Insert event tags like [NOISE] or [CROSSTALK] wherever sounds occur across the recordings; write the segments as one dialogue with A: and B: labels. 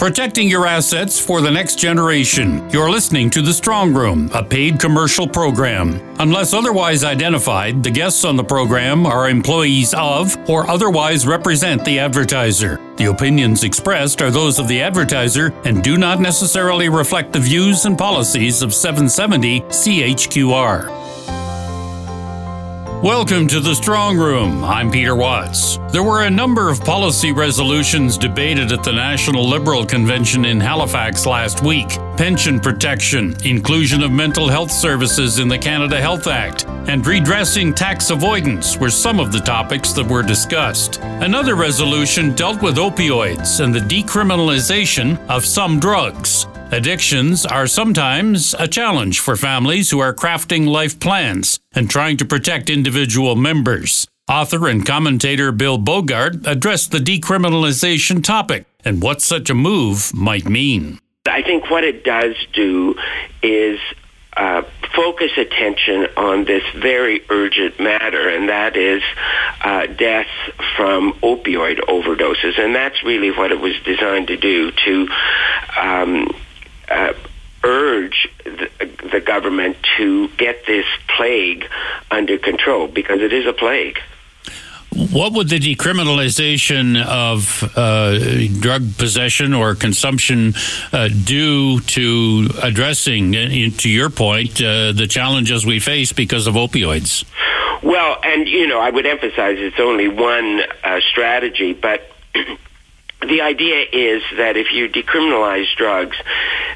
A: protecting your assets for the next generation. You're listening to The Strong Room, a paid commercial program. Unless otherwise identified, the guests on the program are employees of or otherwise represent the advertiser. The opinions expressed are those of the advertiser and do not necessarily reflect the views and policies of 770 CHQR. Welcome to the Strong Room. I'm Peter Watts. There were a number of policy resolutions debated at the National Liberal Convention in Halifax last week. Pension protection, inclusion of mental health services in the Canada Health Act, and redressing tax avoidance were some of the topics that were discussed. Another resolution dealt with opioids and the decriminalization of some drugs. Addictions are sometimes a challenge for families who are crafting life plans and trying to protect individual members. Author and commentator Bill Bogart addressed the decriminalization topic and what such a move might mean.
B: I think what it does do is uh, focus attention on this very urgent matter, and that is uh, deaths from opioid overdoses. And that's really what it was designed to do to um, uh, urge the, the government to get this plague under control because it is a plague.
A: What would the decriminalization of uh, drug possession or consumption uh, do to addressing, uh, to your point, uh, the challenges we face because of opioids?
B: Well, and you know, I would emphasize it's only one uh, strategy, but [CLEARS THROAT] the idea is that if you decriminalize drugs,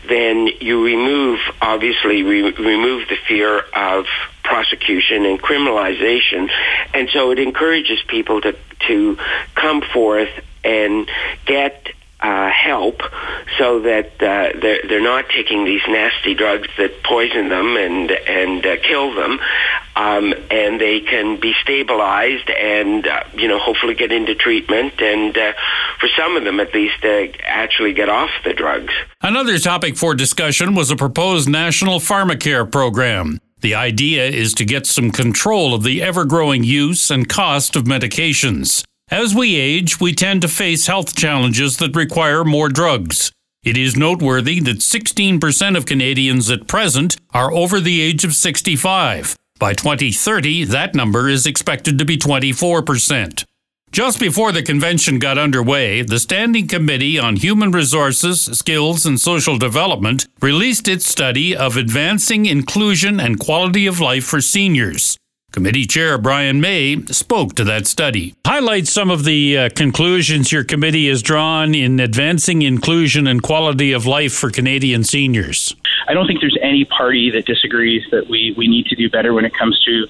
B: then you remove, obviously, re- remove the fear of prosecution and criminalization, and so it encourages people to to come forth and get uh, help so that uh, they're, they're not taking these nasty drugs that poison them and and uh, kill them, um, and they can be stabilized and uh, you know hopefully get into treatment and uh, for some of them at least uh, actually get off the drugs.
A: Another topic for discussion was a proposed national pharmacare program. The idea is to get some control of the ever growing use and cost of medications. As we age, we tend to face health challenges that require more drugs. It is noteworthy that 16% of Canadians at present are over the age of 65. By 2030, that number is expected to be 24%. Just before the convention got underway, the Standing Committee on Human Resources, Skills and Social Development released its study of advancing inclusion and quality of life for seniors. Committee Chair Brian May spoke to that study. Highlight some of the uh, conclusions your committee has drawn in advancing inclusion and quality of life for Canadian seniors.
C: I don't think there's any party that disagrees that we, we need to do better when it comes to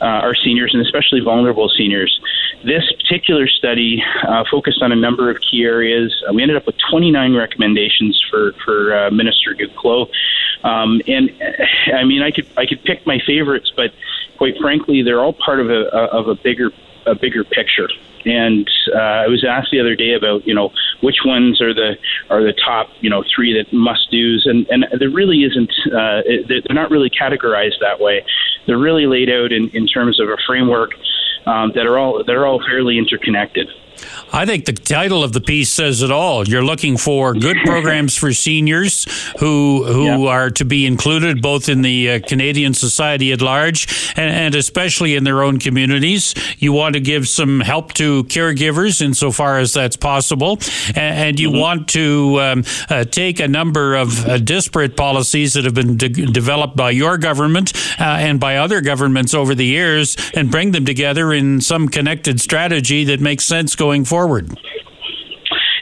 C: uh, our seniors and especially vulnerable seniors. This particular study uh, focused on a number of key areas. Uh, we ended up with 29 recommendations for for uh, Minister Duclos, um, and I mean I could I could pick my favorites, but quite frankly, they're all part of a of a bigger a bigger picture. And uh, I was asked the other day about you know which ones are the are the top you know three that must dos, and and there really isn't uh, they're not really categorized that way. They're really laid out in, in terms of a framework um, that are all that are all fairly interconnected.
A: I think the title of the piece says it all. You're looking for good programs for seniors who who yeah. are to be included both in the uh, Canadian society at large and, and, especially in their own communities. You want to give some help to caregivers insofar as that's possible, and, and you mm-hmm. want to um, uh, take a number of uh, disparate policies that have been de- developed by your government uh, and by other governments over the years and bring them together in some connected strategy that makes sense going forward.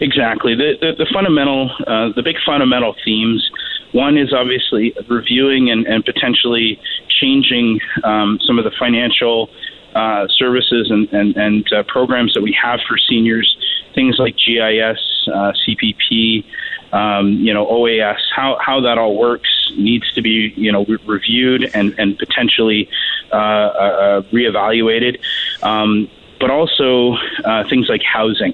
C: Exactly. The, the, the fundamental, uh, the big fundamental themes. One is obviously reviewing and, and potentially changing um, some of the financial uh, services and, and, and uh, programs that we have for seniors, things like GIS, uh, CPP, um, you know, OAS, how, how that all works needs to be, you know, re- reviewed and, and potentially uh, uh, reevaluated. Um, but also uh, things like housing.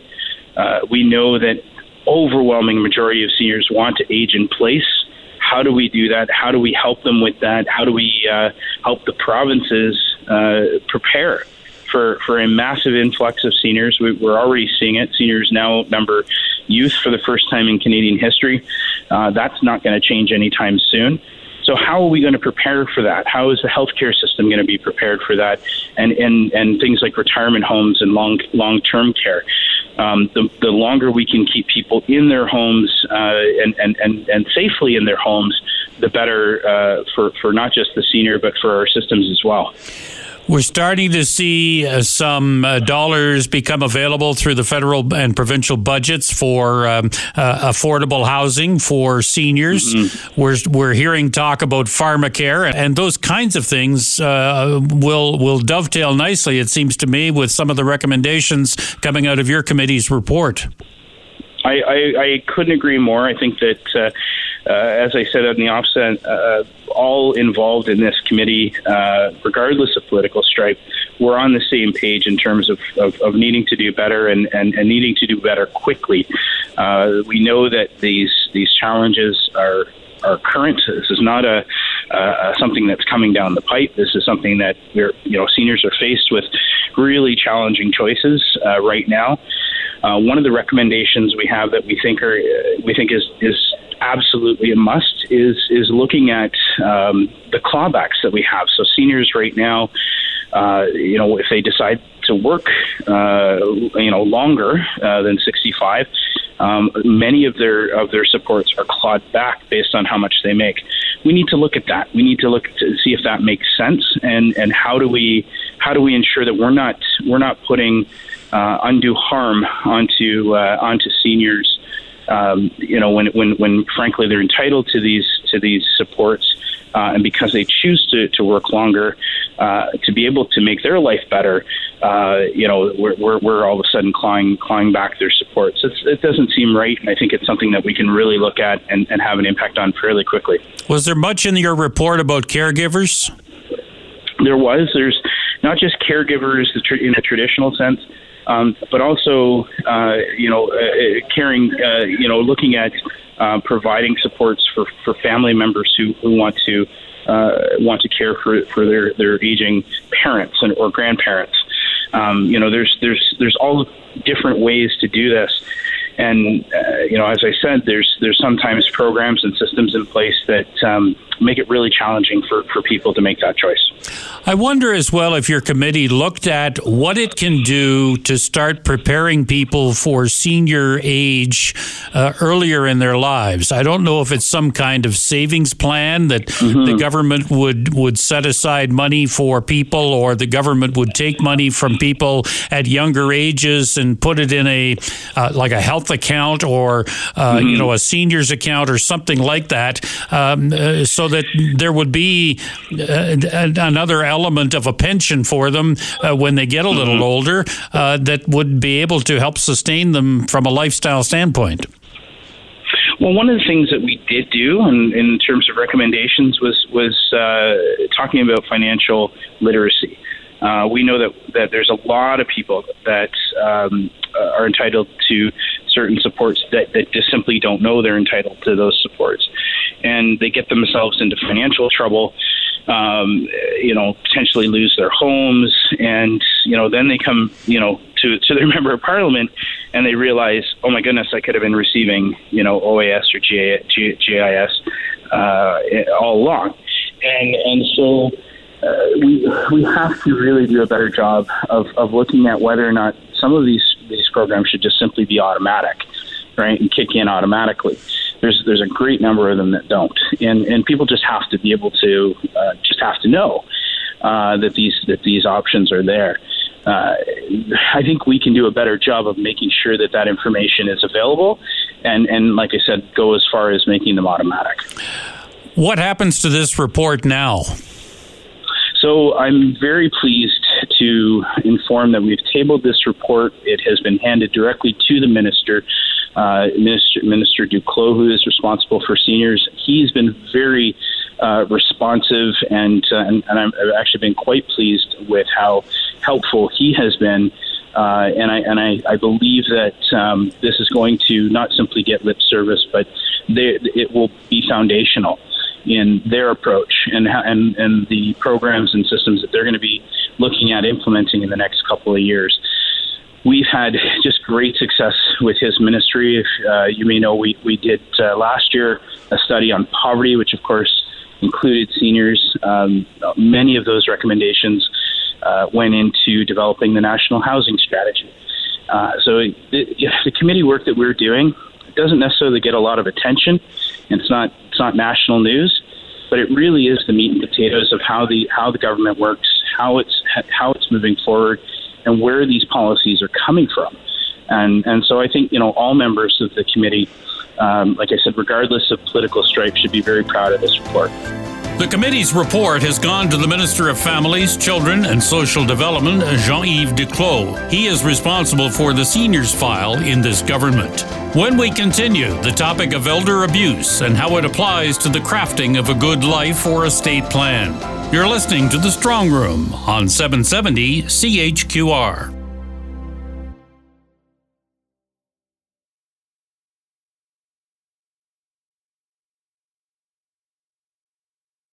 C: Uh, we know that overwhelming majority of seniors want to age in place. How do we do that? How do we help them with that? How do we uh, help the provinces uh, prepare for, for a massive influx of seniors? We, are already seeing it. Seniors now number youth for the first time in Canadian history. Uh, that's not going to change anytime soon. So how are we going to prepare for that? How is the healthcare system going to be prepared for that? And and and things like retirement homes and long long term care. Um, the, the longer we can keep people in their homes uh, and, and, and, and safely in their homes, the better uh, for, for not just the senior, but for our systems as well.
A: We're starting to see uh, some uh, dollars become available through the federal and provincial budgets for um, uh, affordable housing for seniors. Mm-hmm. We're we're hearing talk about pharmacare and those kinds of things uh, will will dovetail nicely. It seems to me with some of the recommendations coming out of your committee's report.
C: I, I, I couldn't agree more. I think that uh, as I said on the offset, uh, all involved in this committee, uh, regardless of political stripe, we're on the same page in terms of, of, of needing to do better and, and, and, needing to do better quickly. Uh, we know that these these challenges are are current. This is not a uh, something that's coming down the pipe. This is something that we're you know seniors are faced with really challenging choices uh, right now. Uh, one of the recommendations we have that we think are uh, we think is is absolutely a must is is looking at um, the clawbacks that we have. So seniors right now, uh, you know, if they decide to work, uh, you know, longer uh, than 65, um, many of their of their supports are clawed back based on how much they make. We need to look at that. We need to look to see if that makes sense, and and how do we how do we ensure that we're not we're not putting uh, undue harm onto uh, onto seniors um, you know, when, when, when frankly they're entitled to these to these supports, uh, and because they choose to, to work longer, uh, to be able to make their life better, uh, you know, we're, we're, we're, all of a sudden clawing, clawing back their supports. So it doesn't seem right, and I think it's something that we can really look at and, and have an impact on fairly quickly.
A: Was there much in your report about caregivers?
C: There was. There's not just caregivers in a traditional sense um, but also uh, you know uh, caring, uh, you know, looking at uh, providing supports for, for family members who, who want to uh, want to care for for their their aging parents and or grandparents. Um, you know, there's there's there's all different ways to do this. And uh, you know, as I said, there's there's sometimes programs and systems in place that um, make it really challenging for, for people to make that choice.
A: I wonder as well if your committee looked at what it can do to start preparing people for senior age uh, earlier in their lives. I don't know if it's some kind of savings plan that mm-hmm. the government would, would set aside money for people, or the government would take money from people at younger ages and put it in a uh, like a health account or uh, mm-hmm. you know a seniors account or something like that, um, uh, so that there would be uh, another element of a pension for them uh, when they get a little mm-hmm. older uh, that would be able to help sustain them from a lifestyle standpoint.
C: Well, one of the things that we did do, in, in terms of recommendations, was was uh, talking about financial literacy. Uh, we know that that there's a lot of people that um, are entitled to certain supports that, that just simply don't know they're entitled to those supports and they get themselves into financial trouble. Um, you know, potentially lose their homes, and you know, then they come, you know, to to their [LAUGHS] member of parliament, and they realize, oh my goodness, I could have been receiving, you know, OAS or GIS uh, all along, and and so. Uh, we we have to really do a better job of, of looking at whether or not some of these these programs should just simply be automatic, right, and kick in automatically there's there's a great number of them that don't, and and people just have to be able to uh, just have to know uh, that these that these options are there. Uh, I think we can do a better job of making sure that that information is available, and and like I said, go as far as making them automatic.
A: What happens to this report now?
C: So I'm very pleased to inform that we've tabled this report. It has been handed directly to the minister uh, Minister, Minister Duclos, who is responsible for seniors. He's been very uh, responsive, and, uh, and, and I've actually been quite pleased with how helpful he has been. Uh, and I and I, I believe that um, this is going to not simply get lip service, but they, it will be foundational in their approach and and and the programs and systems that they're going to be looking at implementing in the next couple of years. we've had just great success with his ministry. Uh, you may know, we, we did uh, last year a study on poverty, which of course included seniors. Um, many of those recommendations uh, went into developing the national housing strategy. Uh, so the, the committee work that we're doing doesn't necessarily get a lot of attention, it's not it's not national news, but it really is the meat and potatoes of how the how the government works, how it's how it's moving forward, and where these policies are coming from. And and so I think you know all members of the committee, um, like I said, regardless of political stripe, should be very proud of this report.
A: The committee's report has gone to the Minister of Families, Children and Social Development, Jean Yves Duclos. He is responsible for the seniors file in this government. When we continue, the topic of elder abuse and how it applies to the crafting of a good life or estate plan. You're listening to The Strong Room on 770 CHQR.